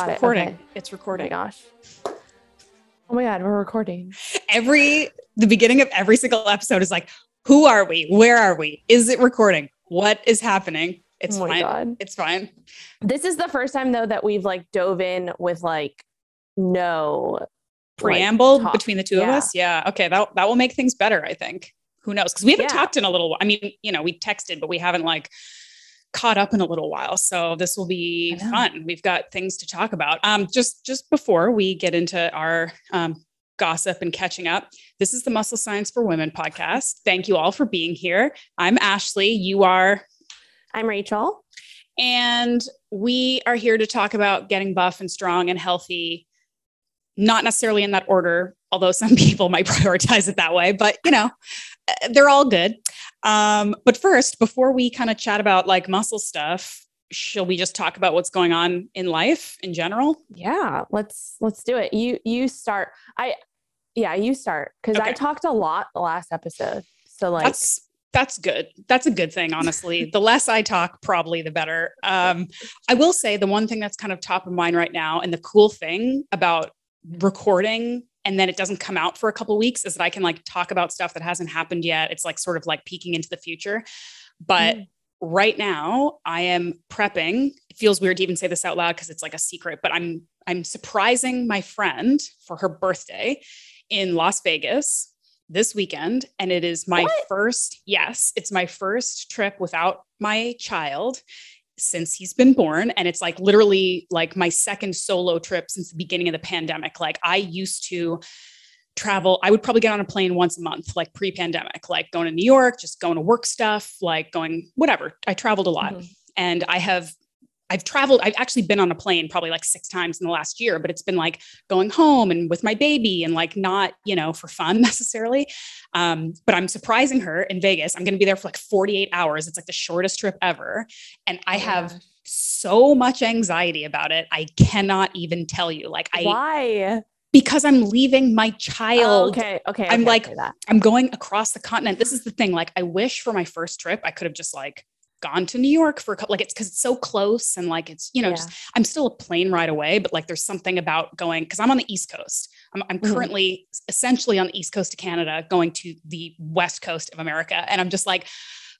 Got it, recording. okay. It's Oh my recording. gosh. Oh my god, we're recording. every the beginning of every single episode is like, who are we? Where are we? Is it recording? What is happening? It's oh fine. god. It's fine. This is the first time though that we've like dove in with like no Preamble talk. between the two of us. Yeah. Okay. That that will make things better, I think. Who knows? Because we haven't Yeah. talked in a little while. I mean, you know, we texted, but we haven't like caught up in a little while. So this will be fun. We've got things to talk about. Um, just just before we get into our um gossip and catching up. This is the Muscle Science for Women podcast. Thank you all for being here. I'm Ashleigh. You are I'm Rachel. And we are here to talk about getting buff and strong and healthy, not necessarily in that order, although some people might prioritize it that way, but you know, they're all good. Um, but first, before we kind of chat about like muscle stuff, shall we just talk about what's going on in life in general? Yeah, let's let's do it. You you start. I yeah, you start because I talked a lot the last episode. So like That's that's good. That's a good thing, honestly. the less I talk, probably the better. Um, I will say the one thing that's kind of top of mind right now, and the cool thing about recording and then it doesn't come out for a couple weeks is that I can like talk about stuff that hasn't happened yet. It's like sort of like peeking into the future. But Mm. right now I am prepping. It feels weird to even say this out loud because it's like a secret, but I'm I'm surprising my friend for her birthday in Las Vegas this weekend and it is my What? first yes, it's my first trip without my child since he's been born and it's like literally like my second solo trip since the beginning of the pandemic. Like i used to travel i would probably get on a plane once a month like pre-pandemic like going to new york just going to work stuff like going whatever. I traveled a lot. Mhm. and i have i've traveled i've actually been on a plane probably like six times in the last year but it's been like going home and with my baby and like not you know for fun necessarily um, but i'm surprising her in vegas i'm going to be there for like 48 hours it's like the shortest trip ever and i Oh have so much anxiety about it i cannot even tell you like i why? because i'm leaving my Oh, child okay, okay. I'm okay, like-. I'm going across the continent. This is the thing. Like, I wish for my first trip, I could have just like gone to New York for a couple, like, it's because it's so close and like, it's, you know, Yeah. just, I'm still a plane ride away, but like, there's something about going, because I'm on the East Coast. I'm, I'm Mhm. currently essentially on the East Coast of Canada, going to the West Coast of America. And I'm just like,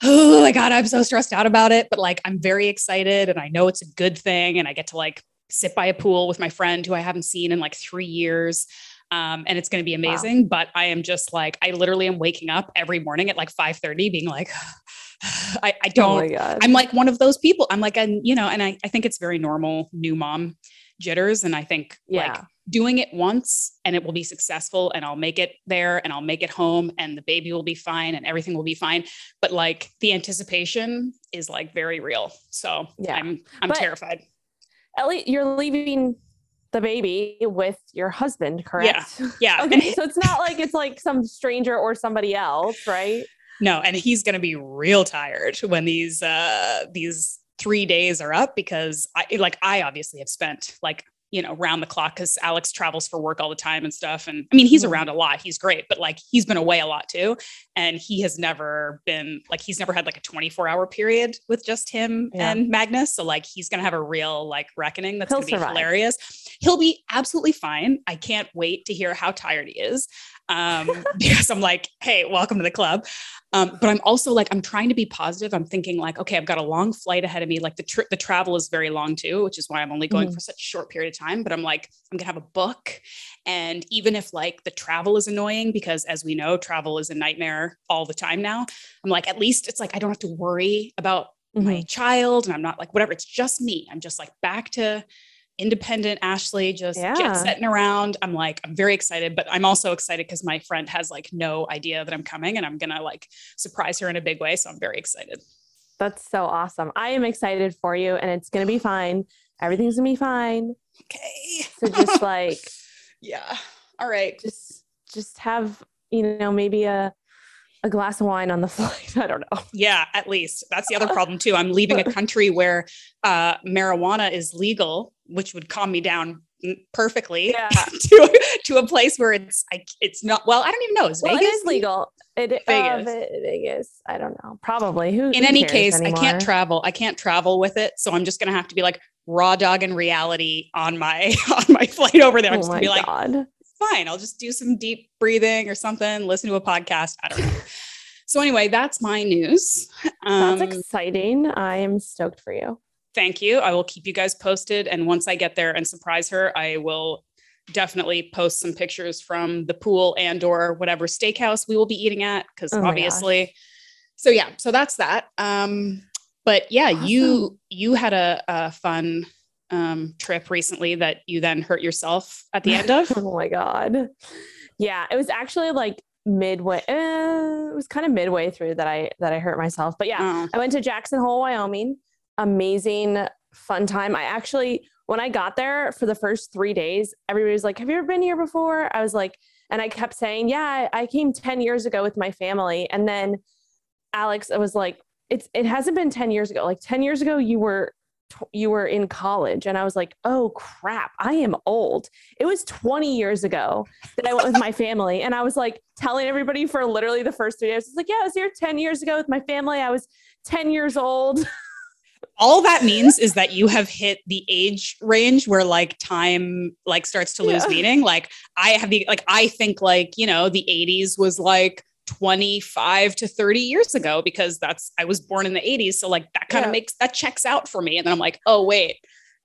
oh my God, I'm so stressed out about it. But like, I'm very excited and I know it's a good thing. And I get to like sit by a pool with my friend who I haven't seen in like three years. Um, and it's going to be Wow. amazing. But I am just like, I literally am waking up every morning at like 5:30, being like, I, I Oh don't. god. I'm like one of those people. I'm like, and you know, and I, I think it's very normal new mom jitters. And I think like yeah. doing it once and it will be successful and I'll make it there and I'll make it home and the baby will be fine and everything will be fine. But like the anticipation is like very real. So Yeah. I'm I'm But- terrified. Ellie, you're leaving the baby with your husband, correct? Yeah. And Okay, so it's not like it's like some stranger or somebody else, right? No, and he's going to be real tired when these uh these 3 days are up because I like I obviously have spent like you know round the clock cuz Alex travels for work all the time and stuff. And I mean he's Mhm. around a lot. He's great but like he's been away a lot too. And he has never been like he's never had like a 24 hour period with just him Yeah. and Magnus. So like he's going to have a real like reckoning that's going to be survive. hilarious. He'll be absolutely fine. I can't wait to hear how tired he is um because I'm like hey welcome to the club um, but I'm also like, I'm trying to be positive. I'm thinking like, okay, I've got a long flight ahead of me. Like the trip, the travel is very long too, which is why I'm only going Mhm. for such a short period of time. But I'm like, I'm gonna have a book. And even if like the travel is annoying, because as we know, travel is a nightmare all the time now. I'm like, at least it's like I don't have to worry about my Mhm. child and I'm not like whatever. It's just me. I'm just like back to independent Ashleigh, just Yeah. jet setting around. I'm like, I'm very excited, but I'm also excited because my friend has like no idea that I'm coming and I'm gonna like surprise her in a big way. So I'm very excited. That's so awesome. I am excited for you and it's to be fine. Everything's to be fine. Okay. So just like yeah. All right. just just have, you know, maybe a a glass of wine on the flight. I don't know. Yeah, at least. That's the other problem too. I'm leaving a country where uh, marijuana is legal, which would calm me down perfectly Yeah. to, to a place where it's like it's not well i don't even know is Well, vegas is legal. It Vegas. Vegas. Uh, Vegas. I don't know. Probably. Who? in who any case i can't travel i can't travel with it so i'm just gonna have to be like raw dog in reality on my on my flight over there i'm Oh just my gonna be like god. fine i'll just do some deep breathing or something listen to a podcast i don't know so anyway that's my news um, That's exciting. I am stoked for you. Thank you i will keep you guys posted and once i get there and surprise her i will definitely post some pictures from the pool and or whatever steakhouse we will be eating at because Oh obviously so yeah so that's that um but yeah you Awesome. you had a, a fun um trip recently that you then hurt yourself at the end of oh my god. Yeah, it was actually like midway. Uh, it was kind of midway through that I that I hurt myself. But yeah, Oh, I went to Jackson Hole, Wyoming. Amazing, fun time. I actually, when I got there for the first three days, everybody was like, Have you ever been here before? I was like, and I kept saying, Yeah, I I came 10 years ago with my family. And then Alex, I was like, It's it hasn't been 10 years ago. Like 10 years ago, you were you were in college and i was like oh crap i am old it was 20 years ago that i went with my family and i was like telling everybody for literally the first three days it's like yeah i was here 10 years ago with my family i was 10 years old all that means is that you have hit the age range where like time like starts to lose Yeah. meaning. Like i have the like i think like you know the 80s was like 25 to 30 years ago because that's i was born in the 80s so like that kind of Yeah. makes that checks out for me. And then i'm like oh wait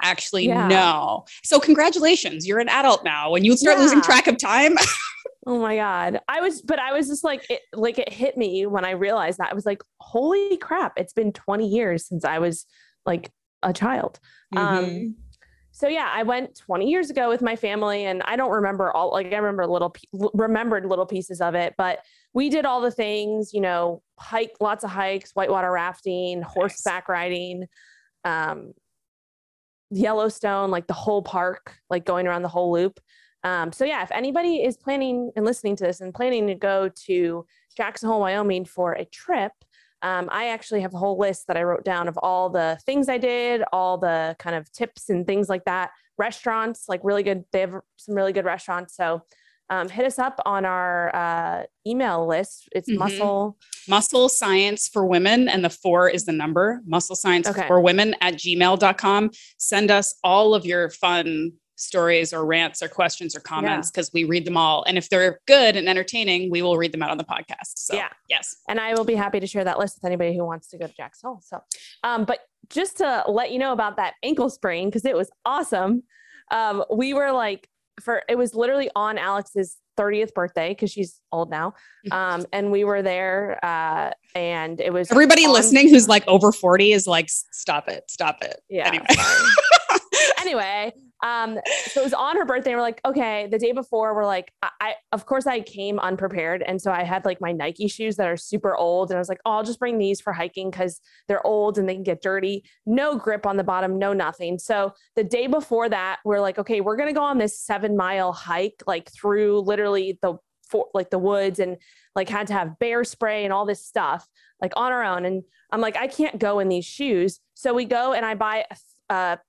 actually Yeah. no. So congratulations. You're an adult now. When you start losing track of time oh my god i was but i was just like it like it hit me when i realized that i was like holy crap it's been 20 years since i was like a child Mhm. Um, so yeah, I went 20 years ago with my family, and I don't remember all. Like I remember little, remembered little pieces of it, but we did all the things. You know, hike, lots of hikes, whitewater rafting, horseback riding, um, Yellowstone, like the whole park, like going around the whole loop. Um, so yeah, if anybody is planning and listening to this and planning to go to Jackson Hole, Wyoming for a trip, um, I actually have a whole list that I wrote down of all the things I did, all the kind of tips and things like that. Restaurants, like really good, they have some really good restaurants. So um, hit us up on our uh, email list. It's Mhm. muscle. muscle science for women and the four is the number muscle science Okay. for women at gmail.com send us all of your fun stories or rants or questions or comments because we read them all and if they're good and entertaining we will read them out on the podcast so Yeah. yes And I will be happy to share that list with anybody who wants to go to Jackson Hole. So, um, but just to let you know about that ankle sprain, because it was awesome. Um, we were like, for it was literally on Alex's 30th birthday because she's old now. Um, and we were there uh, and it was everybody on- listening who's like over 40 is like stop it stop it Yeah. anyway anyway, um, so it was on her birthday. We're like, okay, the day before, we're like, I, I of course I came unprepared. And so I had like my Nike shoes that are super old. And I was like, oh, I'll just bring these for hiking because they're old and they can get dirty. No grip on the bottom, no nothing. So the day before that, we're like, okay, we're gonna go on this seven mile hike, like through literally the for like the woods and like had to have bear spray and all this stuff like on our own. And I'm like, I can't go in these shoes. So we go and I buy a, a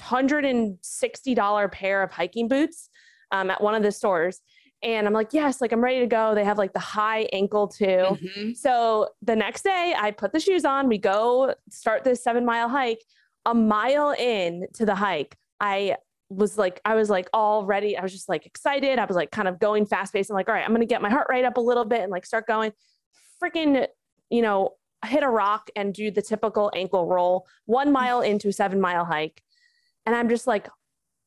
hundred and sixty dollar pair of hiking boots um, at one of the stores. And I'm like, yes, like I'm ready to go. They have like the high ankle too. Mhm. So the next day, I put the shoes on. We go start this seven mile hike. A mile in to the hike, I was like, I was like all ready. I was just like excited. I was like kind of going fast paced. I'm like, all right, I'm gonna get my heart rate up a little bit and like start going. Freaking, you know, hit a rock and do the typical ankle roll. One mile into a seven mile hike, and I'm just like,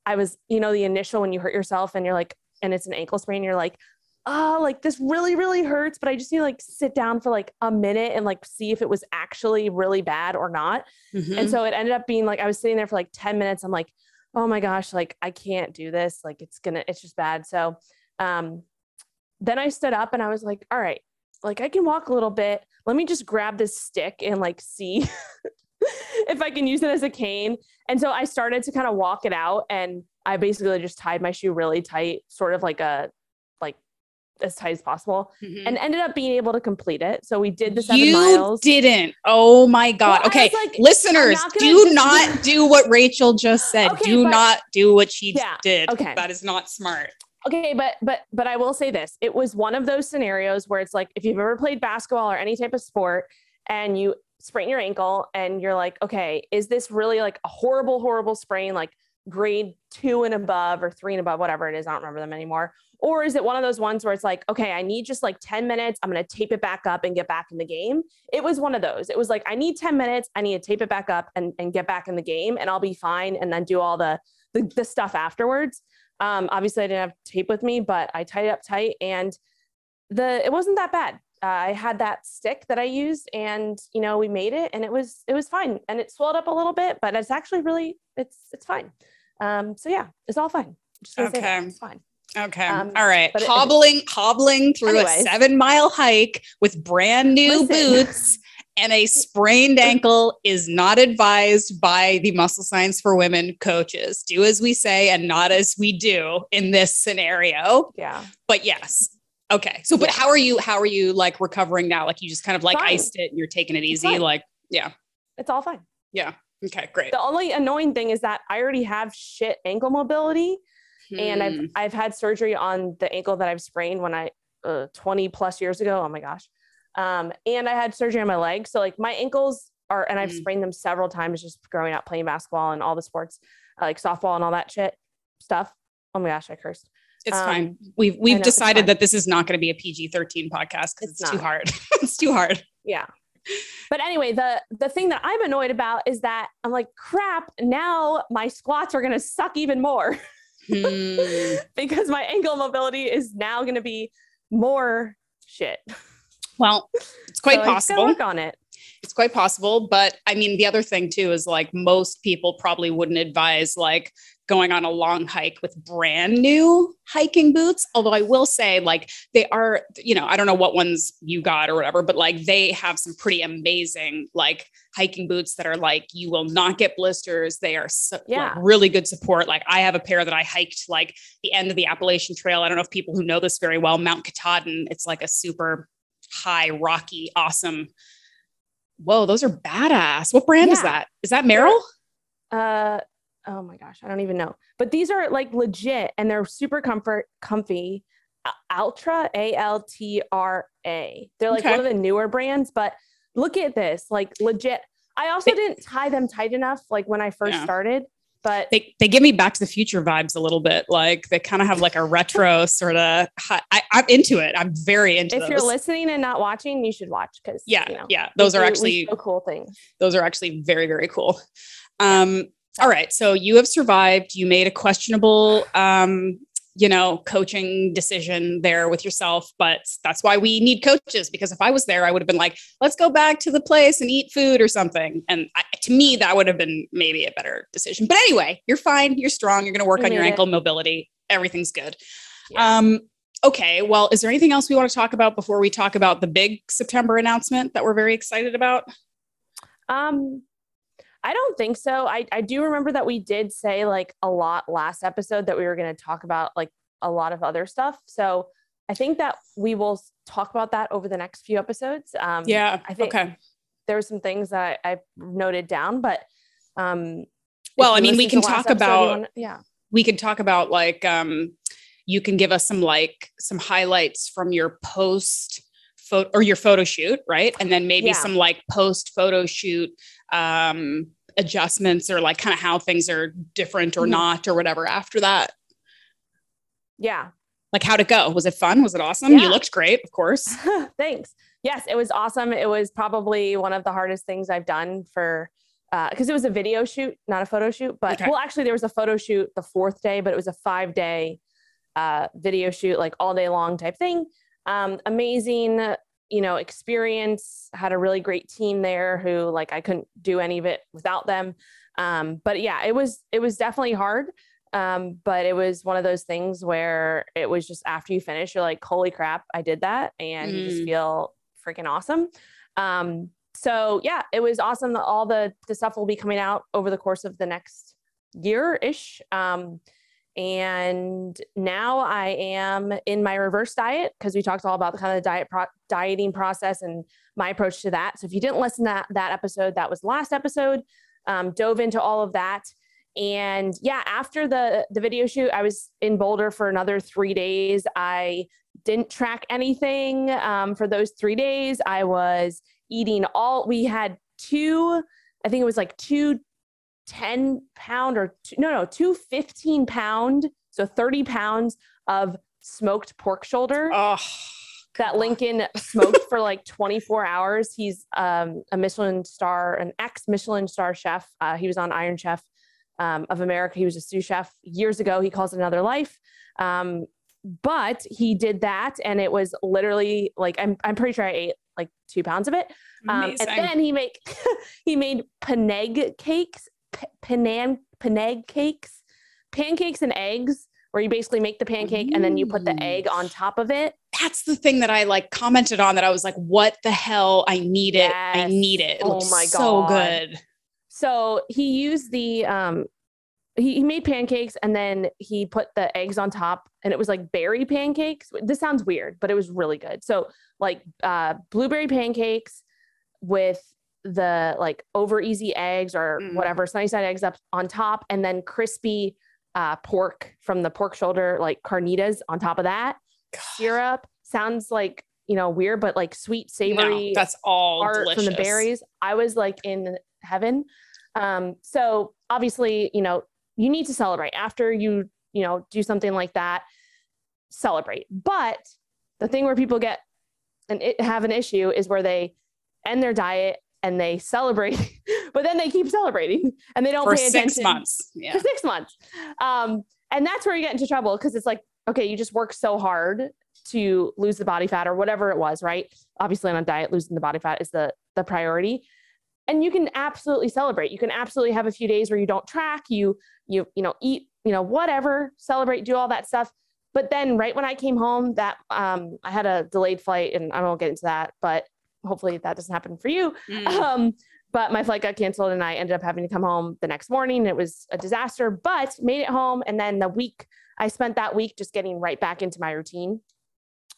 I was, you know, the initial when you hurt yourself and you're like, and it's an ankle sprain. You're like, oh, like this really, really hurts, but I just need to like sit down for like a minute and like see if it was actually really bad or not. Mhm. And so it ended up being like I was sitting there for like 10 minutes. I'm like, oh my gosh, like I can't do this. Like it's gonna, it's just bad. So um then I stood up and I was like, all right, like I can walk a little bit. Let me just grab this stick and like see if I can use it as a cane. And so I started to kind of walk it out and I basically just tied my shoe really tight, sort of like a like as tight as possible Mhm. and ended up being able to complete it. So we did the seven you miles. didn't. Oh my God. Well, okay. like, Listeners, not do not do what Rachel just said. Okay, do but- not do what she Yeah, did. okay. That is not smart. Okay, but but but I will say this. It was one of those scenarios where it's like if you've ever played basketball or any type of sport and you sprain your ankle and you're like, okay, is this really like a horrible, horrible sprain, like grade two and above or three and above, whatever it is. I don't remember them anymore. Or is it one of those ones where it's like, okay, I need just like 10 minutes. I'm going to tape it back up and get back in the game. It was one of those. It was like, I need 10 minutes. I need to tape it back up and, and get back in the game and I'll be fine. And then do all the, the, the stuff afterwards. Um, obviously I didn't have tape with me, but I tied it up tight and the, it wasn't that bad. Uh, I had that stick that I used and, you know, we made it and it was, it was fine. And it swelled up a little bit, but it's actually really, it's, it's fine. Um, so yeah, it's all fine. Say that. Okay. It's fine. Okay. Um, All right. but it- hobbling, hobbling through Anyways. a seven mile hike with brand new Listen. boots and a sprained ankle is not advised by the muscle science for women coaches. Do as we say and not as we do in this scenario. Yeah. But yes. Okay. So, but Yeah. how are you? How are you like recovering now? Like you just kind of like Fine. iced it and you're taking it easy. Like, yeah. It's all fine. Yeah. Okay. Great. The only annoying thing is that I already have shit ankle mobility and Hmm. I've I've had surgery on the ankle that I've sprained when I uh, 20 plus years ago. Oh my gosh. Um, and I had surgery on my leg. So like my ankles are and I've Mm. sprained them several times just growing up playing basketball and all the sports, uh, like softball and all that shit stuff. Oh my gosh, I cursed. It's um, fine. We've we've decided that this is not going to be a PG thirteen podcast because It's it's, too hard. it's too hard. Yeah. But anyway, the the thing that I'm annoyed about is that I'm like, crap, now my squats are gonna suck even more. Hmm. because my ankle mobility is now going to be more shit. Well, it's quite So possible. Work on it. It's quite possible. But I mean, the other thing too is like most people probably wouldn't advise like going on a long hike with brand new hiking boots. Although I will say, like, they are, you know, I don't know what ones you got or whatever, but like they have some pretty amazing like hiking boots that are like you will not get blisters. They are so, like, Yeah. really good support. Like I have a pair that I hiked like the end of the Appalachian Trail. I don't know if people who know this very well, Mount Katahdin. It's like a super high, rocky, awesome. Whoa, those are badass. What brand is that? Is that Merrell? Uh, oh my gosh, I don't even know. But these are like legit and they're super comfort, comfy. Altra, A L T R A. They're like Okay. one of the newer brands, but look at this, like legit. I also They- didn't tie them tight enough, like when I first Yeah. started. But They they give me Back to the Future vibes a little bit. Like they kind of have like a retro sort of. I, I'm into it. I'm very into if those. you're listening and not watching, you should watch because yeah, you know, yeah. Those are actually show cool things. those are actually very very cool. Um, all right, so you have survived. You made a questionable, um, you know, coaching decision there with yourself, but that's why we need coaches. Because if I was there, I would have been like, "Let's go back to the place and eat food or something." And I, to me, that would have been maybe a better decision. But anyway, you're fine. You're strong. You're going to work on your it. ankle mobility. Everything's good. Yeah. Um, okay. Well, is there anything else we want to talk about before we talk about the big September announcement that we're very excited about? Um, I don't think so. I, I do remember that we did say like a lot last episode that we were going to talk about like a lot of other stuff. So I think that we will talk about that over the next few episodes. Um, Yeah. I think okay. there were some things that I, I noted down, but um, Well, I mean, we can talk episode, about wanna- yeah, we can talk about like um you can give us some like some highlights from your post photo or your photo shoot right and then maybe Yeah. some like post photo shoot um adjustments or like kind of how things are different or Mhm. not or whatever after that yeah. like how'd it go was it fun was it awesome you looked great of course Thanks. Yes, it was awesome. It was probably one of the hardest things I've done for because it was a video shoot, not a photo shoot. But Okay. well, actually, there was a photo shoot the fourth day, but it was a five day uh, video shoot, like all day long type thing. Um, amazing, you know, experience. Had a really great team there who like I couldn't do any of it without them. Um, but yeah, it was it was definitely hard. Um, but it was one of those things where it was just after you finish, you're like, holy crap, I did that. And you just Mm. feel freaking awesome. Um, so yeah, it was awesome that all the, the stuff will be coming out over the course of the next year ish. Um, and now I am in my reverse diet because we talked all about the kind of diet pro- dieting process and my approach to that. So if you didn't listen to that, that episode, that was last episode. Um, dove into all of that. And yeah, after the the video shoot, I was in Boulder for another three days. I didn't track anything um, for those three days. I was eating all. We had two. I think it was like two 10 pound or two, no, no, two 15 pound, so 30 pounds of smoked pork shoulder. Oh, that Lincoln smoked for like 24 hours. He's um, a Michelin star, an ex Michelin star chef. Uh, he was on Iron Chef um, of America. He was a sous chef years ago. He calls it another life. Um, but he did that, and it was literally like I'm I'm pretty sure I ate like two pounds of it. Um, and then he make he made paneg cakes panan paneg cakes, pancakes and eggs, where you basically make the pancake and then you put the egg on top of it. That's the thing that I like commented on that I was like, what the hell? I need it. Yes. I need it. it oh my god. So good. So he used the um he, he made pancakes and then he put the eggs on top and it was like berry pancakes. This sounds weird, but it was really good. So like uh blueberry pancakes with the like over easy eggs or mm. whatever sunny side eggs up on top and then crispy uh, pork from the pork shoulder like carnitas on top of that God. syrup sounds like you know weird but like sweet savory no, that's all art delicious. from the berries i was like in heaven um so obviously you know you need to celebrate after you you know do something like that celebrate but the thing where people get and it, have an issue is where they end their diet and they celebrate, but then they keep celebrating and they don't for pay attention six months. Yeah. For six months. Um, and that's where you get into trouble because it's like, okay, you just work so hard to lose the body fat or whatever it was, right? Obviously on a diet, losing the body fat is the the priority. And you can absolutely celebrate. You can absolutely have a few days where you don't track, you you you know, eat, you know, whatever, celebrate, do all that stuff. But then right when I came home, that um I had a delayed flight and I won't get into that, but hopefully that doesn't happen for you. Mm. Um, but my flight got canceled and I ended up having to come home the next morning. It was a disaster, but made it home. And then the week I spent that week just getting right back into my routine,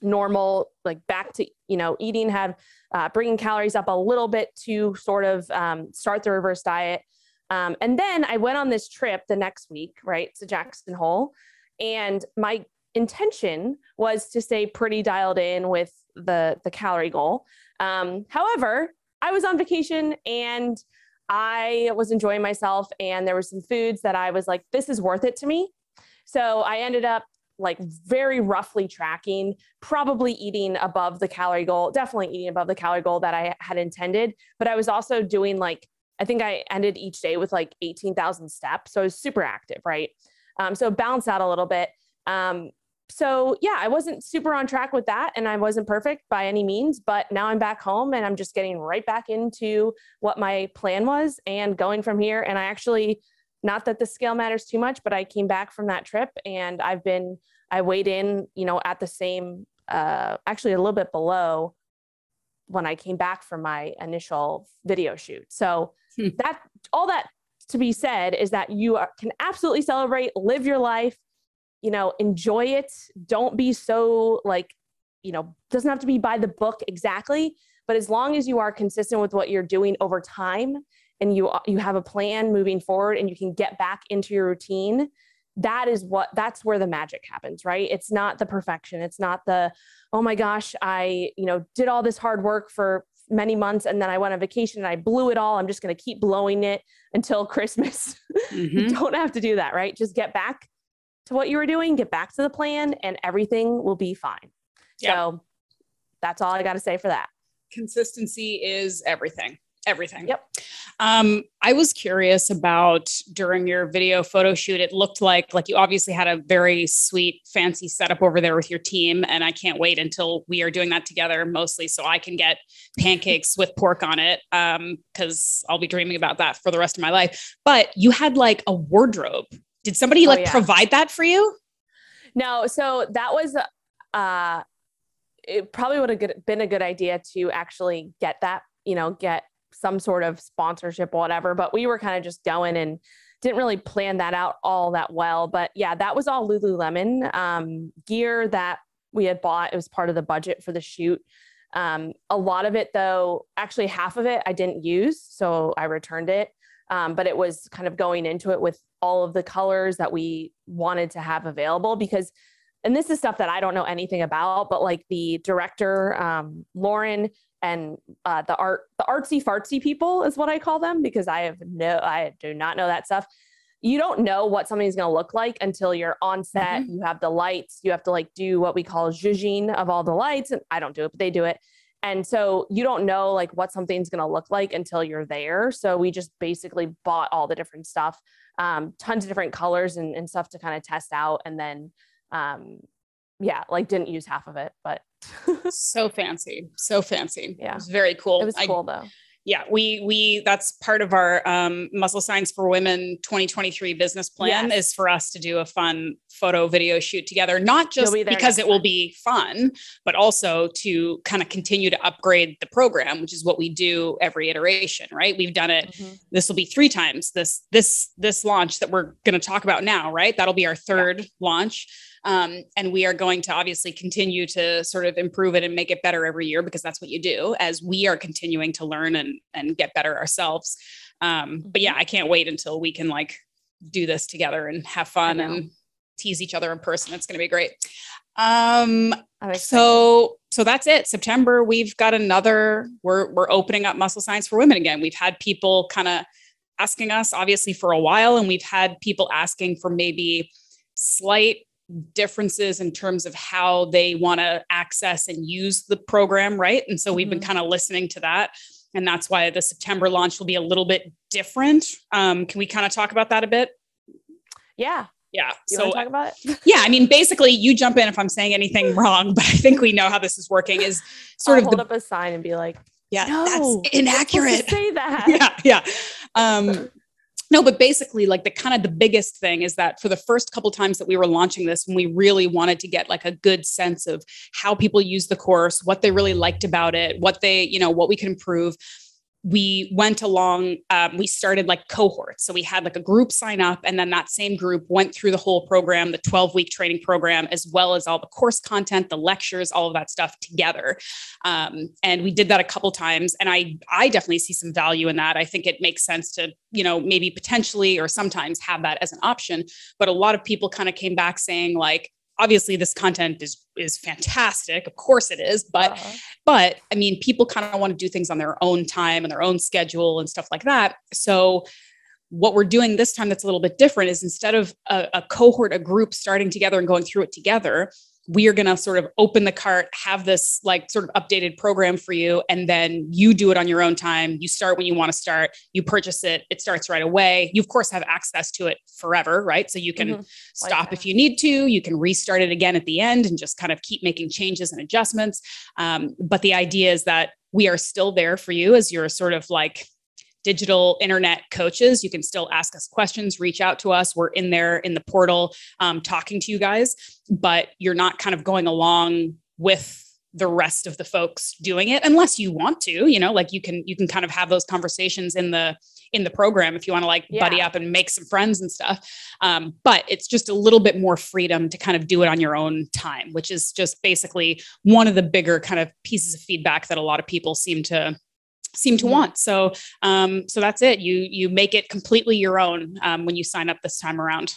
normal, like back to, you know, eating, have uh, bringing calories up a little bit to sort of um, start the reverse diet. Um, and then I went on this trip the next week, right, to Jackson Hole. And my intention was to stay pretty dialed in with the the calorie goal. Um, however, I was on vacation and I was enjoying myself, and there were some foods that I was like, this is worth it to me. So I ended up like very roughly tracking, probably eating above the calorie goal, definitely eating above the calorie goal that I had intended. But I was also doing like, I think I ended each day with like 18,000 steps. So I was super active, right? Um, so balance out a little bit. Um, so yeah, I wasn't super on track with that and I wasn't perfect by any means, but now I'm back home and I'm just getting right back into what my plan was and going from here. And I actually, not that the scale matters too much, but I came back from that trip and I've been, I weighed in, you know, at the same, uh, actually a little bit below when I came back from my initial video shoot. So hmm. that, all that to be said is that you are, can absolutely celebrate, live your life, you know, enjoy it. Don't be so like, you know, doesn't have to be by the book exactly, but as long as you are consistent with what you're doing over time and you you have a plan moving forward and you can get back into your routine, that is what that's where the magic happens, right? It's not the perfection. It's not the oh my gosh, I, you know, did all this hard work for many months and then I went on vacation and I blew it all. I'm just going to keep blowing it until Christmas. Mm-hmm. you don't have to do that, right? Just get back to what you were doing, get back to the plan, and everything will be fine. Yep. So that's all I got to say for that. Consistency is everything. Everything. Yep. Um, I was curious about during your video photo shoot. It looked like like you obviously had a very sweet, fancy setup over there with your team, and I can't wait until we are doing that together. Mostly so I can get pancakes with pork on it, because um, I'll be dreaming about that for the rest of my life. But you had like a wardrobe did somebody oh, like yeah. provide that for you? No, so that was uh it probably would have been a good idea to actually get that, you know, get some sort of sponsorship or whatever, but we were kind of just going and didn't really plan that out all that well. But yeah, that was all Lululemon um, gear that we had bought. It was part of the budget for the shoot. Um, a lot of it, though, actually half of it I didn't use, so I returned it. Um, but it was kind of going into it with all of the colors that we wanted to have available because and this is stuff that I don't know anything about, but like the director, um, Lauren and uh, the art, the artsy fartsy people is what I call them because I have no, I do not know that stuff. You don't know what something's going to look like until you're on set. Mm-hmm. You have the lights. You have to like do what we call zhuzhing of all the lights. And I don't do it, but they do it. And so you don't know like what something's going to look like until you're there. So we just basically bought all the different stuff, um, tons of different colors and, and stuff to kind of test out. And then um yeah like didn't use half of it but so fancy so fancy. Yeah. It was very cool. It was cool I, though yeah we we that's part of our um, muscle science for women 2023 business plan yes. is for us to do a fun photo video shoot together not just be because it time. will be fun but also to kind of continue to upgrade the program which is what we do every iteration right we've done it mm-hmm. this will be three times this this this launch that we're going to talk about now right that'll be our third yeah. launch um, and we are going to obviously continue to sort of improve it and make it better every year because that's what you do as we are continuing to learn and, and get better ourselves. Um, but yeah, I can't wait until we can like do this together and have fun and tease each other in person. It's going to be great. Um, so, so that's it. September, we've got another, we're, we're opening up muscle science for women again. We've had people kind of asking us obviously for a while, and we've had people asking for maybe slight differences in terms of how they want to access and use the program, right? And so we've mm-hmm. been kind of listening to that. And that's why the September launch will be a little bit different. Um, can we kind of talk about that a bit? Yeah. Yeah. You so talk about it? yeah. I mean, basically you jump in if I'm saying anything wrong, but I think we know how this is working is sort I'll of hold the, up a sign and be like, yeah, no, that's inaccurate. Say that. Yeah. Yeah. Um, no but basically like the kind of the biggest thing is that for the first couple times that we were launching this when we really wanted to get like a good sense of how people use the course what they really liked about it what they you know what we could improve we went along um, we started like cohorts. So we had like a group sign up and then that same group went through the whole program the 12 week training program as well as all the course content the lectures all of that stuff together. Um, and we did that a couple times and i i definitely see some value in that. I think it makes sense to you know maybe potentially or sometimes have that as an option but a lot of people kind of came back saying like obviously this content is is fantastic of course it is but uh-huh. but i mean people kind of want to do things on their own time and their own schedule and stuff like that so what we're doing this time that's a little bit different is instead of a, a cohort a group starting together and going through it together we are going to sort of open the cart, have this like sort of updated program for you, and then you do it on your own time. You start when you want to start, you purchase it, it starts right away. You, of course, have access to it forever, right? So you can mm-hmm. stop like if you need to, you can restart it again at the end and just kind of keep making changes and adjustments. Um, but the idea is that we are still there for you as you're sort of like digital internet coaches. You can still ask us questions, reach out to us. We're in there in the portal um, talking to you guys, but you're not kind of going along with the rest of the folks doing it unless you want to you know like you can you can kind of have those conversations in the in the program if you want to like yeah. buddy up and make some friends and stuff um, but it's just a little bit more freedom to kind of do it on your own time which is just basically one of the bigger kind of pieces of feedback that a lot of people seem to seem to mm-hmm. want. So um, so that's it. You you make it completely your own um, when you sign up this time around.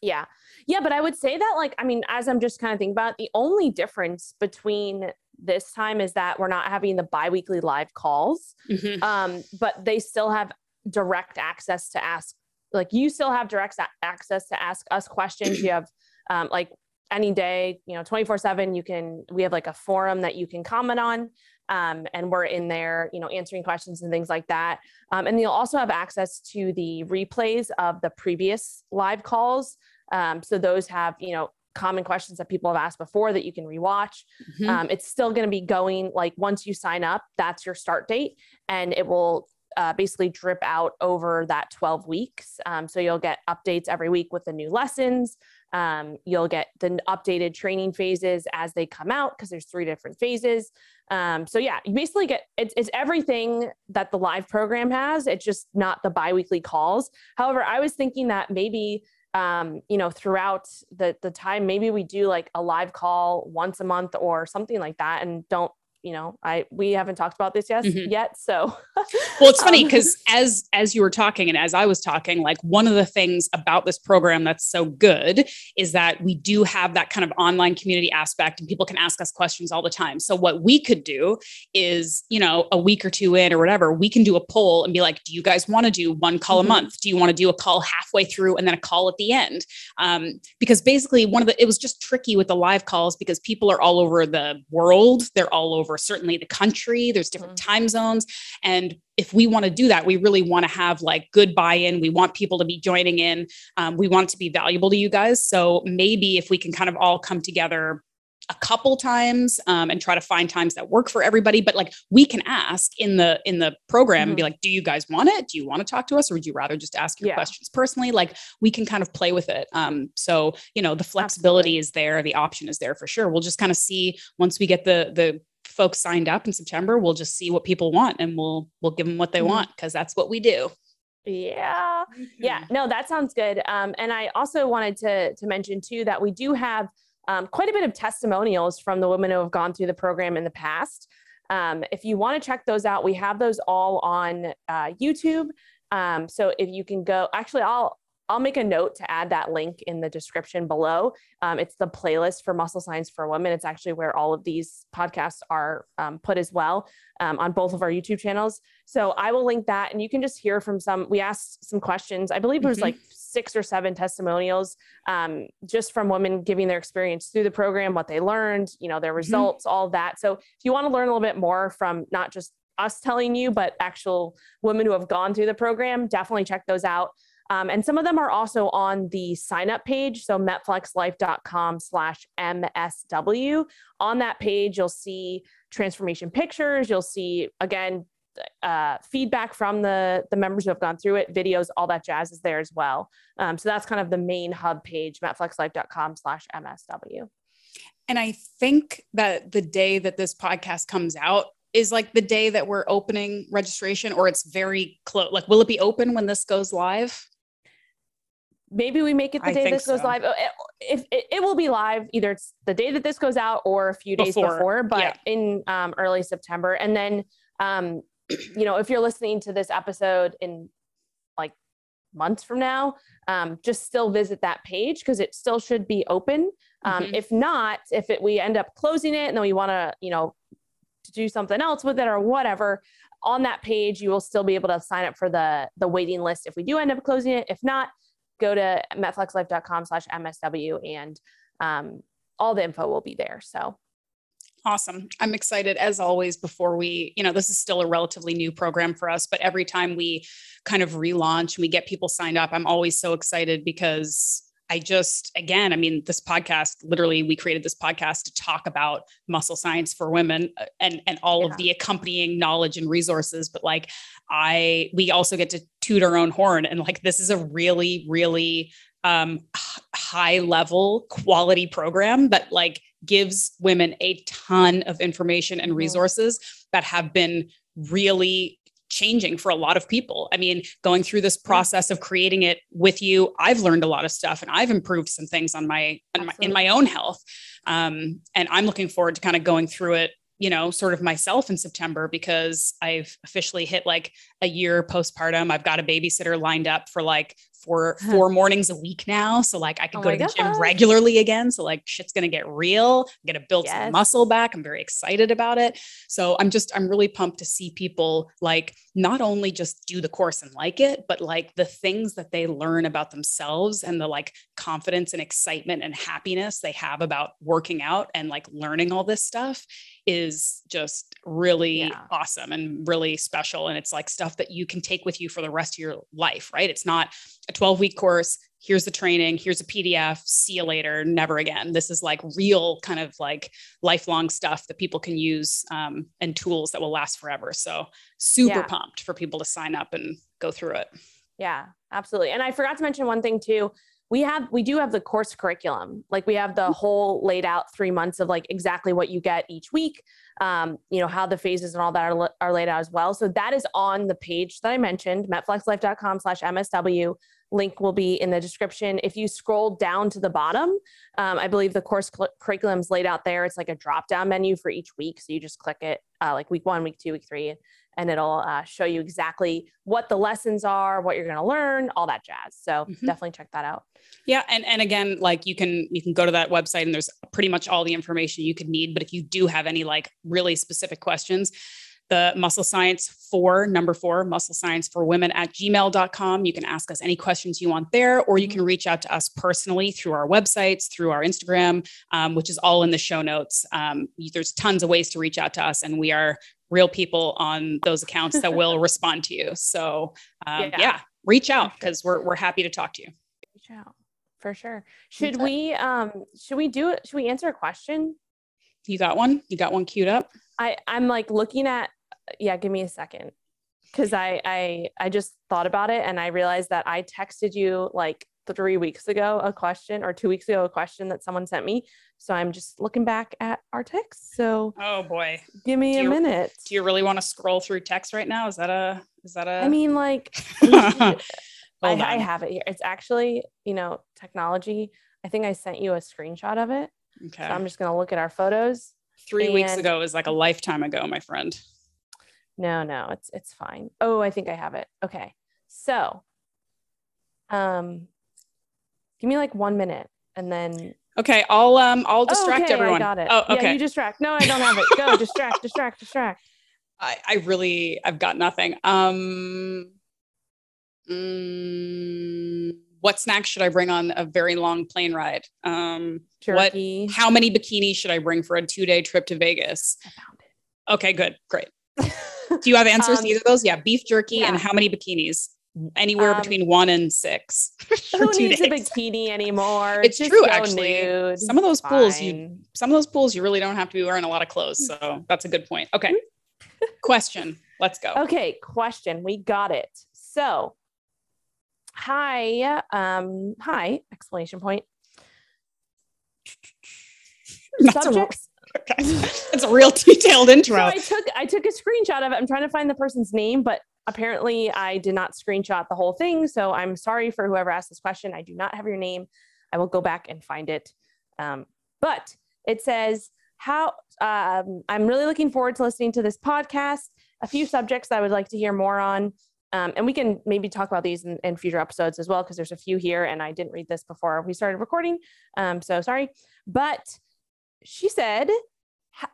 Yeah. Yeah, but I would say that like I mean as I'm just kind of thinking about it, the only difference between this time is that we're not having the biweekly live calls. Mm-hmm. Um, but they still have direct access to ask like you still have direct access to ask us questions. you have um, like any day, you know, 24 seven, you can, we have like a forum that you can comment on um, and we're in there, you know, answering questions and things like that. Um, and you'll also have access to the replays of the previous live calls. Um, so those have, you know, common questions that people have asked before that you can rewatch. Mm-hmm. Um, it's still going to be going like once you sign up, that's your start date, and it will uh, basically drip out over that 12 weeks. Um, so you'll get updates every week with the new lessons. Um, you'll get the updated training phases as they come out because there's three different phases. Um, so yeah, you basically get it's, it's everything that the live program has. It's just not the biweekly calls. However, I was thinking that maybe um, you know, throughout the the time, maybe we do like a live call once a month or something like that, and don't you know, I we haven't talked about this yet mm-hmm. yet. So well, it's funny because um, as as you were talking and as I was talking, like one of the things about this program that's so good is that we do have that kind of online community aspect and people can ask us questions all the time. So what we could do is, you know, a week or two in or whatever, we can do a poll and be like, do you guys want to do one call mm-hmm. a month? Do you want to do a call halfway through and then a call at the end? Um, because basically one of the it was just tricky with the live calls because people are all over the world. They're all over certainly the country there's different mm-hmm. time zones and if we want to do that we really want to have like good buy-in we want people to be joining in um, we want to be valuable to you guys so maybe if we can kind of all come together a couple times um, and try to find times that work for everybody but like we can ask in the in the program mm-hmm. and be mm-hmm. like do you guys want it do you want to talk to us or would you rather just ask your yeah. questions personally like we can kind of play with it um, so you know the flexibility Absolutely. is there the option is there for sure we'll just kind of see once we get the the folks signed up in September, we'll just see what people want and we'll we'll give them what they mm-hmm. want because that's what we do. Yeah. Mm-hmm. Yeah. No, that sounds good. Um, and I also wanted to to mention too that we do have um, quite a bit of testimonials from the women who have gone through the program in the past. Um, if you want to check those out, we have those all on uh, YouTube. Um, so if you can go, actually, I'll I'll make a note to add that link in the description below. Um, it's the playlist for Muscle Science for Women. It's actually where all of these podcasts are um, put as well um, on both of our YouTube channels. So I will link that, and you can just hear from some. We asked some questions. I believe it was mm-hmm. like six or seven testimonials um, just from women giving their experience through the program, what they learned, you know, their mm-hmm. results, mm-hmm. all that. So if you want to learn a little bit more from not just us telling you, but actual women who have gone through the program, definitely check those out. Um, and some of them are also on the sign up page. So metflexlife.com slash MSW. On that page, you'll see transformation pictures. You'll see, again, uh, feedback from the, the members who have gone through it, videos, all that jazz is there as well. Um, so that's kind of the main hub page, metflexlife.com slash MSW. And I think that the day that this podcast comes out, is like the day that we're opening registration or it's very close like will it be open when this goes live maybe we make it the I day this goes so. live. Oh, if it, it, will be live, either it's the day that this goes out or a few days before, before but yeah. in um, early September. And then, um, you know, if you're listening to this episode in like months from now, um, just still visit that page because it still should be open. Um, mm-hmm. If not, if it, we end up closing it and then we want to, you know, to do something else with it or whatever, on that page you will still be able to sign up for the the waiting list if we do end up closing it. If not, go to metflexlife.com slash MSW and um, all the info will be there. So Awesome. I'm excited as always before we, you know, this is still a relatively new program for us, but every time we kind of relaunch and we get people signed up, I'm always so excited because I just, again, I mean, this podcast, literally, we created this podcast to talk about muscle science for women uh, and, and all yeah. of the accompanying knowledge and resources. But like, I, we also get to toot our own horn. And like, this is a really, really um, high level quality program that like gives women a ton of information and resources that have been really changing for a lot of people. I mean, going through this process of creating it with you, I've learned a lot of stuff and I've improved some things on my, on my in my own health. Um, and I'm looking forward to kind of going through it you know, sort of myself in September because I've officially hit like a year postpartum. I've got a babysitter lined up for like four four mornings a week now. So like I can oh go to the God. gym regularly again. So like shit's gonna get real. I'm gonna build yes. some muscle back. I'm very excited about it. So I'm just I'm really pumped to see people like not only just do the course and like it, but like the things that they learn about themselves and the like confidence and excitement and happiness they have about working out and like learning all this stuff is just really yeah. awesome and really special. And it's like stuff that you can take with you for the rest of your life, right? It's not a 12 week course. Here's the training. Here's a PDF. See you later. Never again. This is like real kind of like lifelong stuff that people can use um, and tools that will last forever. So super yeah. pumped for people to sign up and go through it. Yeah, absolutely. And I forgot to mention one thing too. we have we do have the course curriculum like we have the whole laid out three months of like exactly what you get each week um, you know how the phases and all that are, are laid out as well so that is on the page that i mentioned metflexlife.com slash msw link will be in the description if you scroll down to the bottom um, i believe the course cl- curriculum is laid out there it's like a drop down menu for each week so you just click it uh, like week one week two week three and it'll uh, show you exactly what the lessons are, what you're going to learn, all that jazz. So mm-hmm. definitely check that out. Yeah, and and again, like you can you can go to that website and there's pretty much all the information you could need. But if you do have any like really specific questions, the muscle science for number four muscle science for women at gmail.com you can ask us any questions you want there or you can reach out to us personally through our websites through our instagram um, which is all in the show notes um, there's tons of ways to reach out to us and we are real people on those accounts that will respond to you. So um, yeah. yeah. reach out because we're we're happy to talk to you. Reach out for sure. Should we um should we do it? Should we answer a question? You got one? You got one queued up? I I'm like looking at yeah, give me a second. Cause I I I just thought about it and I realized that I texted you like three weeks ago a question or two weeks ago a question that someone sent me. So I'm just looking back at our text. So oh boy, give me do a you, minute. Do you really want to scroll through text right now? Is that a is that a? I mean, like, I, I have it here. It's actually you know technology. I think I sent you a screenshot of it. Okay. So I'm just gonna look at our photos. Three and... weeks ago is like a lifetime ago, my friend. No, no, it's it's fine. Oh, I think I have it. Okay. So um Give me like one minute and then. Okay, I'll um I'll distract oh, okay, everyone. I got it. Oh, okay. Yeah, you distract. No, I don't have it. Go, distract, distract, distract. I I really I've got nothing. Um. Mm, what snacks should I bring on a very long plane ride? Um, Jerky. What? How many bikinis should I bring for a two day trip to Vegas? I found it. Okay, good, great. Do you have answers um, to either of those? Yeah, beef jerky yeah. and how many bikinis? anywhere um, between one and six. who needs days. a bikini anymore? It's Just true, actually. Nude. Some of those Fine. pools, you some of those pools, you really don't have to be wearing a lot of clothes. So that's a good point. Okay. question. Let's go. Okay, question. We got it. So hi, um, hi, exclamation point. Subjects. Okay. It's a real detailed intro. So I took I took a screenshot of it. I'm trying to find the person's name, but apparently I did not screenshot the whole thing. So I'm sorry for whoever asked this question. I do not have your name. I will go back and find it. Um, but it says, how um, I'm really looking forward to listening to this podcast. A few subjects I would like to hear more on. Um, and we can maybe talk about these in, in future episodes as well, because there's a few here and I didn't read this before we started recording. Um, so sorry. But she said,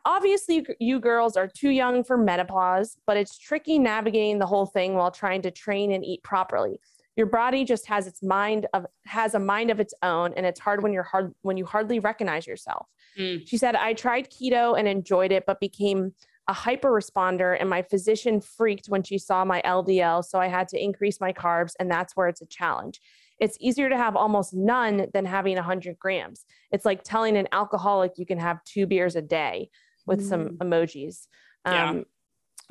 obviously you girls are too young for menopause, but it's tricky navigating the whole thing while trying to train and eat properly. Your body just has its mind of has a mind of its own, and it's hard when you're hard when you hardly recognize yourself. Mm. She said, I tried keto and enjoyed it, but became a hyper responder, and my physician freaked when she saw my LDL, so I had to increase my carbs, and that's where it's a challenge it's easier to have almost none than having 100 grams. It's like telling an alcoholic you can have two beers a day with mm. some emojis. Um, yeah.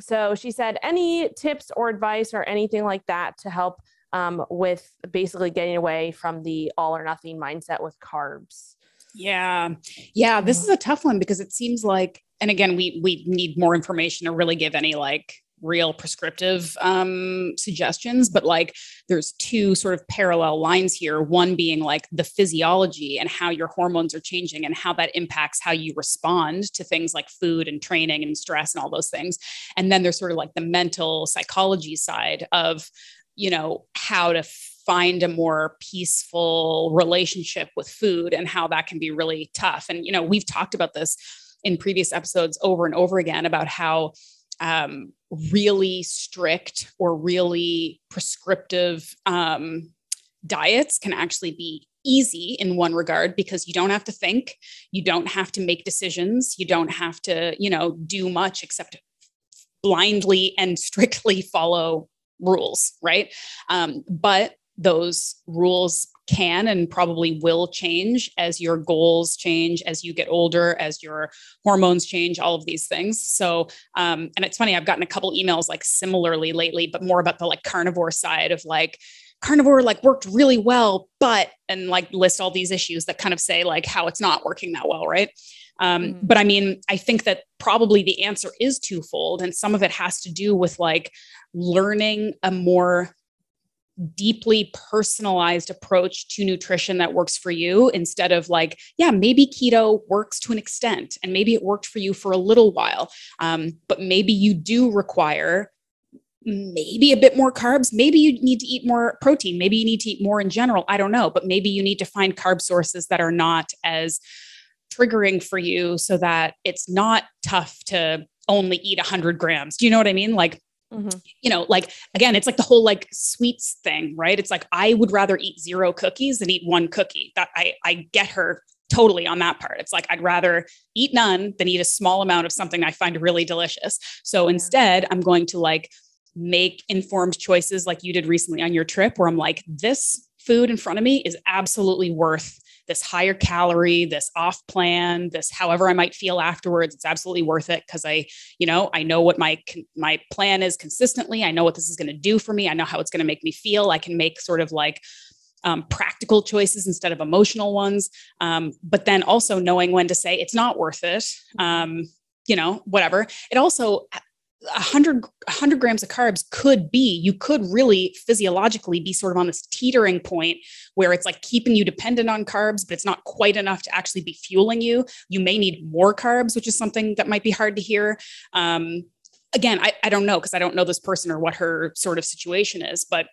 So she said, any tips or advice or anything like that to help um, with basically getting away from the all or nothing mindset with carbs? Yeah. Yeah. This is a tough one because it seems like, and again, we we need more information to really give any like real prescriptive um, suggestions, but like there's two sort of parallel lines here. One being like the physiology and how your hormones are changing and how that impacts how you respond to things like food and training and stress and all those things. And then there's sort of like the mental psychology side of, you know, how to find a more peaceful relationship with food and how that can be really tough. And, you know, we've talked about this in previous episodes over and over again about how um, really strict or really prescriptive um, diets can actually be easy in one regard because you don't have to think you don't have to make decisions you don't have to you know do much except blindly and strictly follow rules right? Um, but those rules can and probably will change as your goals change, as you get older, as your hormones change, all of these things. So, um, and it's funny, I've gotten a couple emails like similarly lately, but more about the like carnivore side of like, carnivore like worked really well, but and like list all these issues that kind of say like how it's not working that well, right? Um, mm-hmm. But I mean, I think that probably the answer is twofold, and some of it has to do with like learning a more deeply personalized approach to nutrition that works for you instead of like yeah maybe keto works to an extent and maybe it worked for you for a little while um, but maybe you do require maybe a bit more carbs. Maybe you need to eat more protein. Maybe you need to eat more in general. I don't know but maybe you need to find carb sources that are not as triggering for you so that it's not tough to only eat 100 grams. Do you know what i mean? Like Mm-hmm. You know, like again, it's like the whole like sweets thing, right? It's like I would rather eat zero cookies than eat one cookie. That I I get her totally on that part. It's like I'd rather eat none than eat a small amount of something I find really delicious. So instead, I'm going to like make informed choices like you did recently on your trip where I'm like this food in front of me is absolutely worth this higher calorie, this off plan, this however I might feel afterwards, it's absolutely worth it because I, you know, I know what my my plan is consistently. I know what this is going to do for me. I know how it's going to make me feel. I can make sort of like um, practical choices instead of emotional ones. Um, but then also knowing when to say it's not worth it. Um, you know, whatever. It also 100, 100 grams of carbs could be, you could really physiologically be sort of on this teetering point where it's like keeping you dependent on carbs, but it's not quite enough to actually be fueling you. You may need more carbs, which is something that might be hard to hear. Um, again, I, I don't know because I don't know this person or what her sort of situation is, but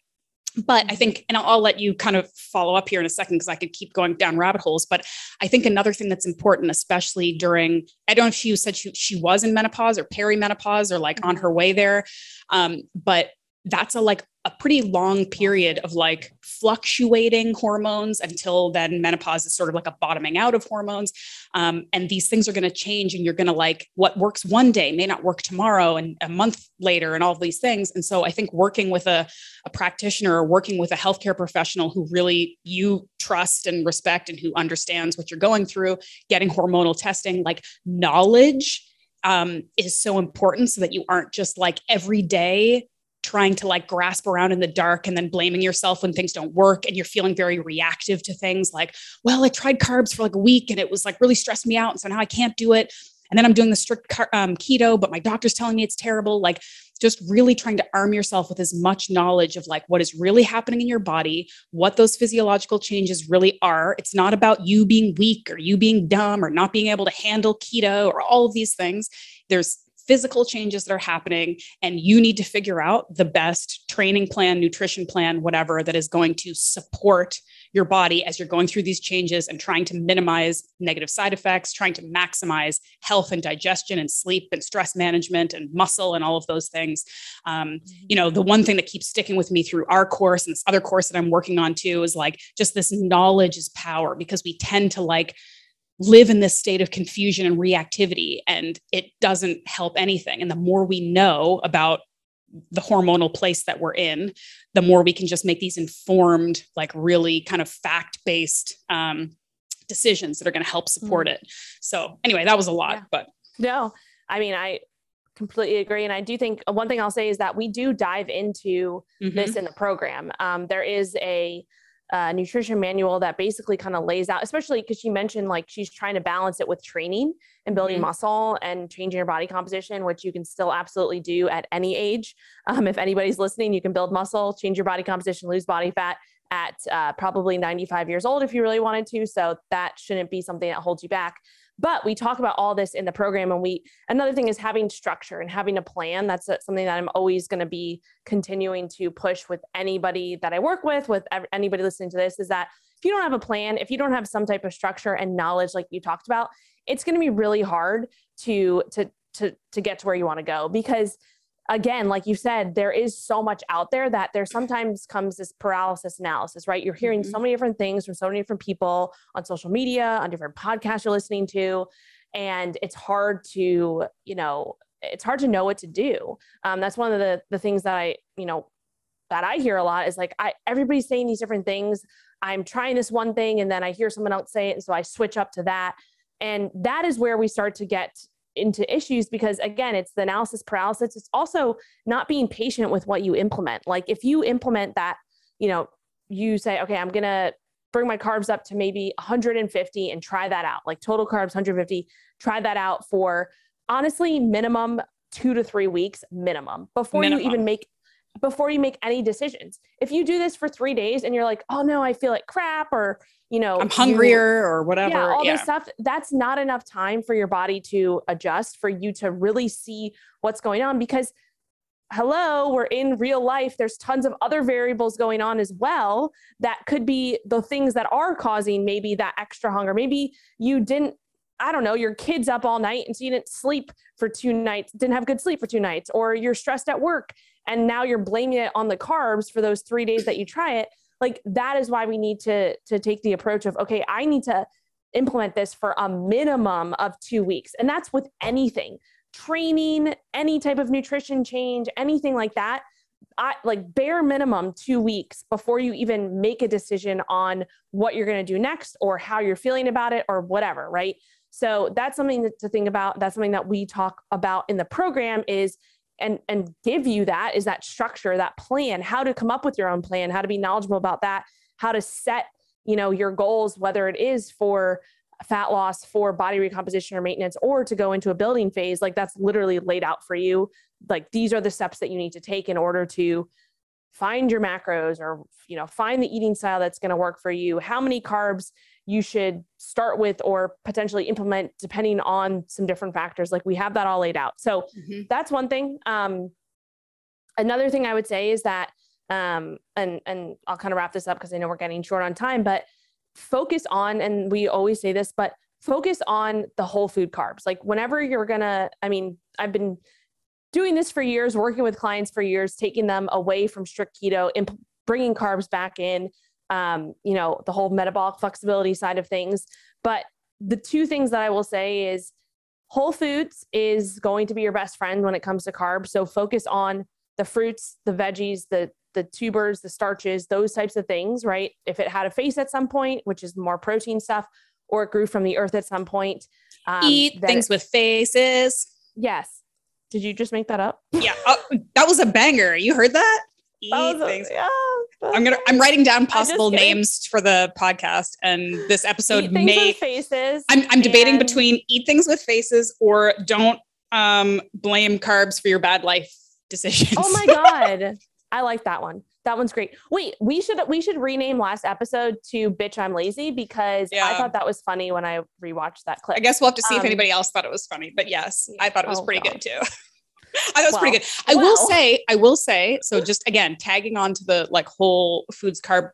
but I think, and I'll, let you kind of follow up here in a second because I could keep going down rabbit holes. But I think another thing that's important, especially during, I don't know if you said she, she was in menopause or perimenopause or like on mm-hmm. her way there. Um, but that's a like a pretty long period of like fluctuating hormones until then menopause is sort of like a bottoming out of hormones. Um, and these things are going to change and you're going to like what works one day may not work tomorrow and a month later and all these things. And so i think working with a, a practitioner or working with a healthcare professional who really you trust and respect and who understands what you're going through getting hormonal testing like knowledge um, is so important so that you aren't just like every day trying to like grasp around in the dark and then blaming yourself when things don't work and you're feeling very reactive to things like well i tried carbs for like a week and it was like really stressed me out and so now i can't do it. And then i'm doing the strict um, keto but my doctor's telling me it's terrible. Like just really trying to arm yourself with as much knowledge of like what is really happening in your body what those physiological changes really are. It's not about you being weak or you being dumb or not being able to handle keto or all of these things. There's physical changes that are happening and you need to figure out the best training plan nutrition plan whatever that is going to support your body as you're going through these changes and trying to minimize negative side effects trying to maximize health and digestion and sleep and stress management and muscle and all of those things. Um, you know the one thing that keeps sticking with me through our course and this other course that i'm working on too is like just this knowledge is power because we tend to like live in this state of confusion and reactivity and it doesn't help anything and the more we know about the hormonal place that we're in the more we can just make these informed like really kind of fact-based um, decisions that are going to help support mm. it so anyway that was a lot yeah. but no i mean i completely agree and i do think one thing i'll say is that we do dive into mm-hmm. this in the program um, there is a uh, nutrition manual that basically kind of lays out, especially because she mentioned like she's trying to balance it with training and building mm-hmm. muscle and changing your body composition, which you can still absolutely do at any age. Um, if anybody's listening, you can build muscle, change your body composition, lose body fat at uh, probably 95 years old if you really wanted to. So that shouldn't be something that holds you back but we talk about all this in the program and we another thing is having structure and having a plan. That's something that i'm always going to be continuing to push with anybody that i work with with anybody listening to this is that if you don't have a plan if you don't have some type of structure and knowledge like you talked about it's going to be really hard to to to to get to where you want to go because again, like you said, there is so much out there that there sometimes comes this paralysis analysis, right? You're hearing mm-hmm. so many different things from so many different people on social media, on different podcasts you're listening to. And it's hard to, you know, it's hard to know what to do. Um, that's one of the the things that I, you know, that I hear a lot is like I everybody's saying these different things. I'm trying this one thing and then I hear someone else say it. And so I switch up to that. And that is where we start to get into issues because again it's the analysis paralysis it's also not being patient with what you implement like if you implement that you know you say, okay, I'm going to bring my carbs up to maybe 150 and try that out, like total carbs 150, try that out for honestly minimum two to three weeks minimum before minimum. you even make before you make any decisions. If you do this for three days and you're like, oh no, I feel like crap, or you know, I'm hungrier you, or whatever. Yeah, all yeah. this stuff. That's not enough time for your body to adjust for you to really see what's going on because hello, we're in real life. There's tons of other variables going on as well that could be the things that are causing maybe that extra hunger. Maybe you didn't, I don't know, your kid's up all night and so you didn't sleep for two nights, didn't have good sleep for two nights, or you're stressed at work and now you're blaming it on the carbs for those three days that you try it. Like that is why we need to to take the approach of okay, I need to implement this for a minimum of two weeks. And that's with anything training, any type of nutrition change, anything like that, I, like bare minimum two weeks before you even make a decision on what you're going to do next or how you're feeling about it or whatever, right? So that's something to think about. That's something that we talk about in the program is and and give you that is that structure, that plan, how to come up with your own plan, how to be knowledgeable about that, how to set, you know, your goals whether it is for fat loss for body recomposition or maintenance or to go into a building phase. Like that's literally laid out for you. Like these are the steps that you need to take in order to find your macros or you know find the eating style that's going to work for you. How many carbs you should start with or potentially implement depending on some different factors like we have that all laid out so mm-hmm. that's one thing um, another thing i would say is that um, and and i'll kind of wrap this up because i know we're getting short on time but focus on, and we always say this, but focus on the whole food carbs. Like whenever you're gonna, I mean, I've been doing this for years, working with clients for years, taking them away from strict keto, and bringing carbs back in. Um, you know, the whole metabolic flexibility side of things. But the two things that I will say is whole foods is going to be your best friend when it comes to carbs. So focus on the fruits, the veggies, the the tubers, the starches, those types of things, right? If it had a face at some point, which is more protein stuff, or it grew from the earth at some point. Um, Eat things it, with faces. Yes. Did you just make that up? Yeah. Oh, that was a banger. You heard that? Eat that things. Yeah, I'm gonna. I'm writing down possible names for the podcast, and this episode may faces. I'm, I'm debating between eat things with faces or don't um, blame carbs for your bad life decisions. Oh my god. I like that one. That one's great. Wait, we should we should rename last episode to "Bitch I'm Lazy" because yeah. I thought that was funny when I rewatched that clip. I guess we'll have to see um, if anybody else thought it was funny, but yes, I thought it was oh, pretty God. good too. I it was well, pretty good. I well. will say, I will say, so just again, tagging on to the like whole foods carb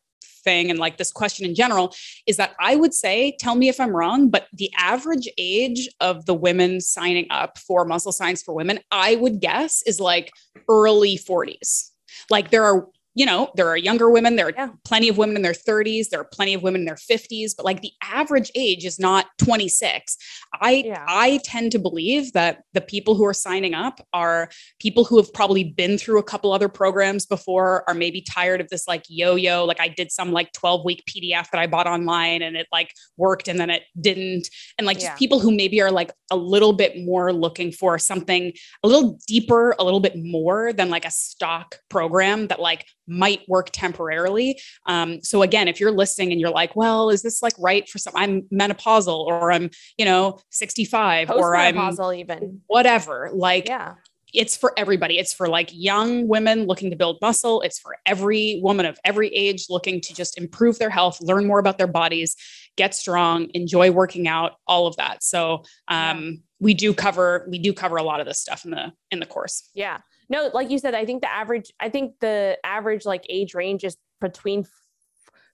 thing and like this question in general is that I would say, tell me if I'm wrong, but the average age of the women signing up for muscle science for women, I would guess is like early 40s. Like there are you know, there are younger women, there are yeah. plenty of women in their 30s, there are plenty of women in their 50s, but like the average age is not 26. I yeah. I tend to believe that the people who are signing up are people who have probably been through a couple other programs before, are maybe tired of this like yo-yo. Like I did some like 12 week PDF that I bought online and it like worked and then it didn't. And like just people who maybe are like a little bit more looking for something a little deeper, a little bit more than like a stock program that like might work temporarily. Um, so again, if you're listening and you're like, well, is this like right for some? I'm menopausal or I'm, you know, 65 or I'm even whatever. Like, yeah. It's for everybody. It's for like young women looking to build muscle. It's for every woman of every age looking to just improve their health, learn more about their bodies, get strong, enjoy working out, all of that. So um, we do cover we do cover a lot of this stuff in the in the course. Yeah no, like you said, I think the average, I think the average like age range is between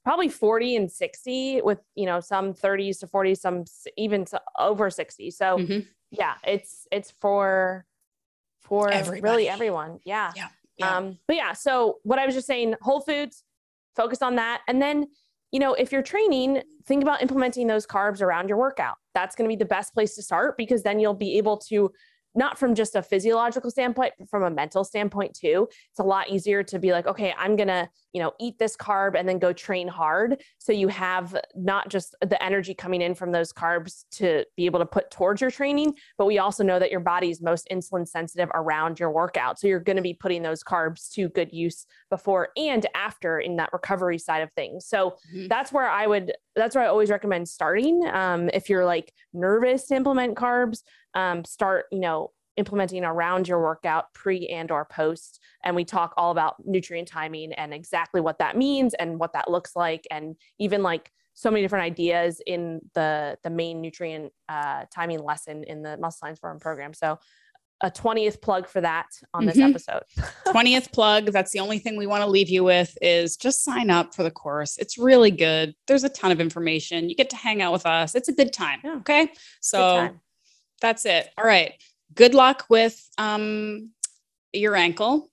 probably 40 and 60 with, you know, some 30s to 40, some even over 60. So mm-hmm. yeah, it's, it's for, for Everybody. really everyone. Yeah. yeah. Yeah. Um, but yeah, so what I was just saying, Whole Foods, focus on that. And then, you know, if you're training, think about implementing those carbs around your workout. That's going to be the best place to start because then you'll be able to not from just a physiological standpoint, but from a mental standpoint too. It's a lot easier to be like, okay, I'm going to you know, eat this carb and then go train hard. So you have not just the energy coming in from those carbs to be able to put towards your training, but we also know that your body is most insulin sensitive around your workout. So you're going to be putting those carbs to good use before and after in that recovery side of things. So mm-hmm. that's where I would, that's where I always recommend starting. Um, if you're like nervous to implement carbs, um, start, you know, implementing around your workout pre and or post and we talk all about nutrient timing and exactly what that means and what that looks like and even like so many different ideas in the the main nutrient uh, timing lesson in the muscle science for women program. So a 20th plug for that on this mm-hmm. episode. 20th plug that's the only thing we want to leave you with is just sign up for the course. It's really good. There's a ton of information. You get to hang out with us. It's a good time yeah. okay? So that's it. All right good luck with um, your ankle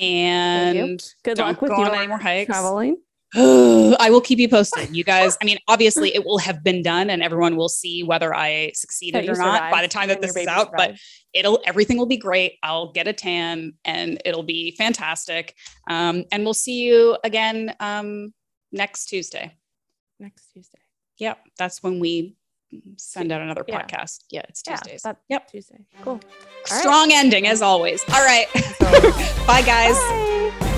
and good luck with go any more hikes. traveling. I will keep you posted. You guys, I mean, obviously it will have been done and everyone will see whether I succeeded or not by the time that this is out, survived. but it'll everything will be great. I'll get a tan and it'll be fantastic. Um, and we'll see you again um, next Tuesday. Next Tuesday. Yep. That's when we send out another yeah. podcast. Yeah, it's Tuesdays. Yeah, yep. Tuesday. Cool. All Strong ending as always. All right. Bye guys. Bye.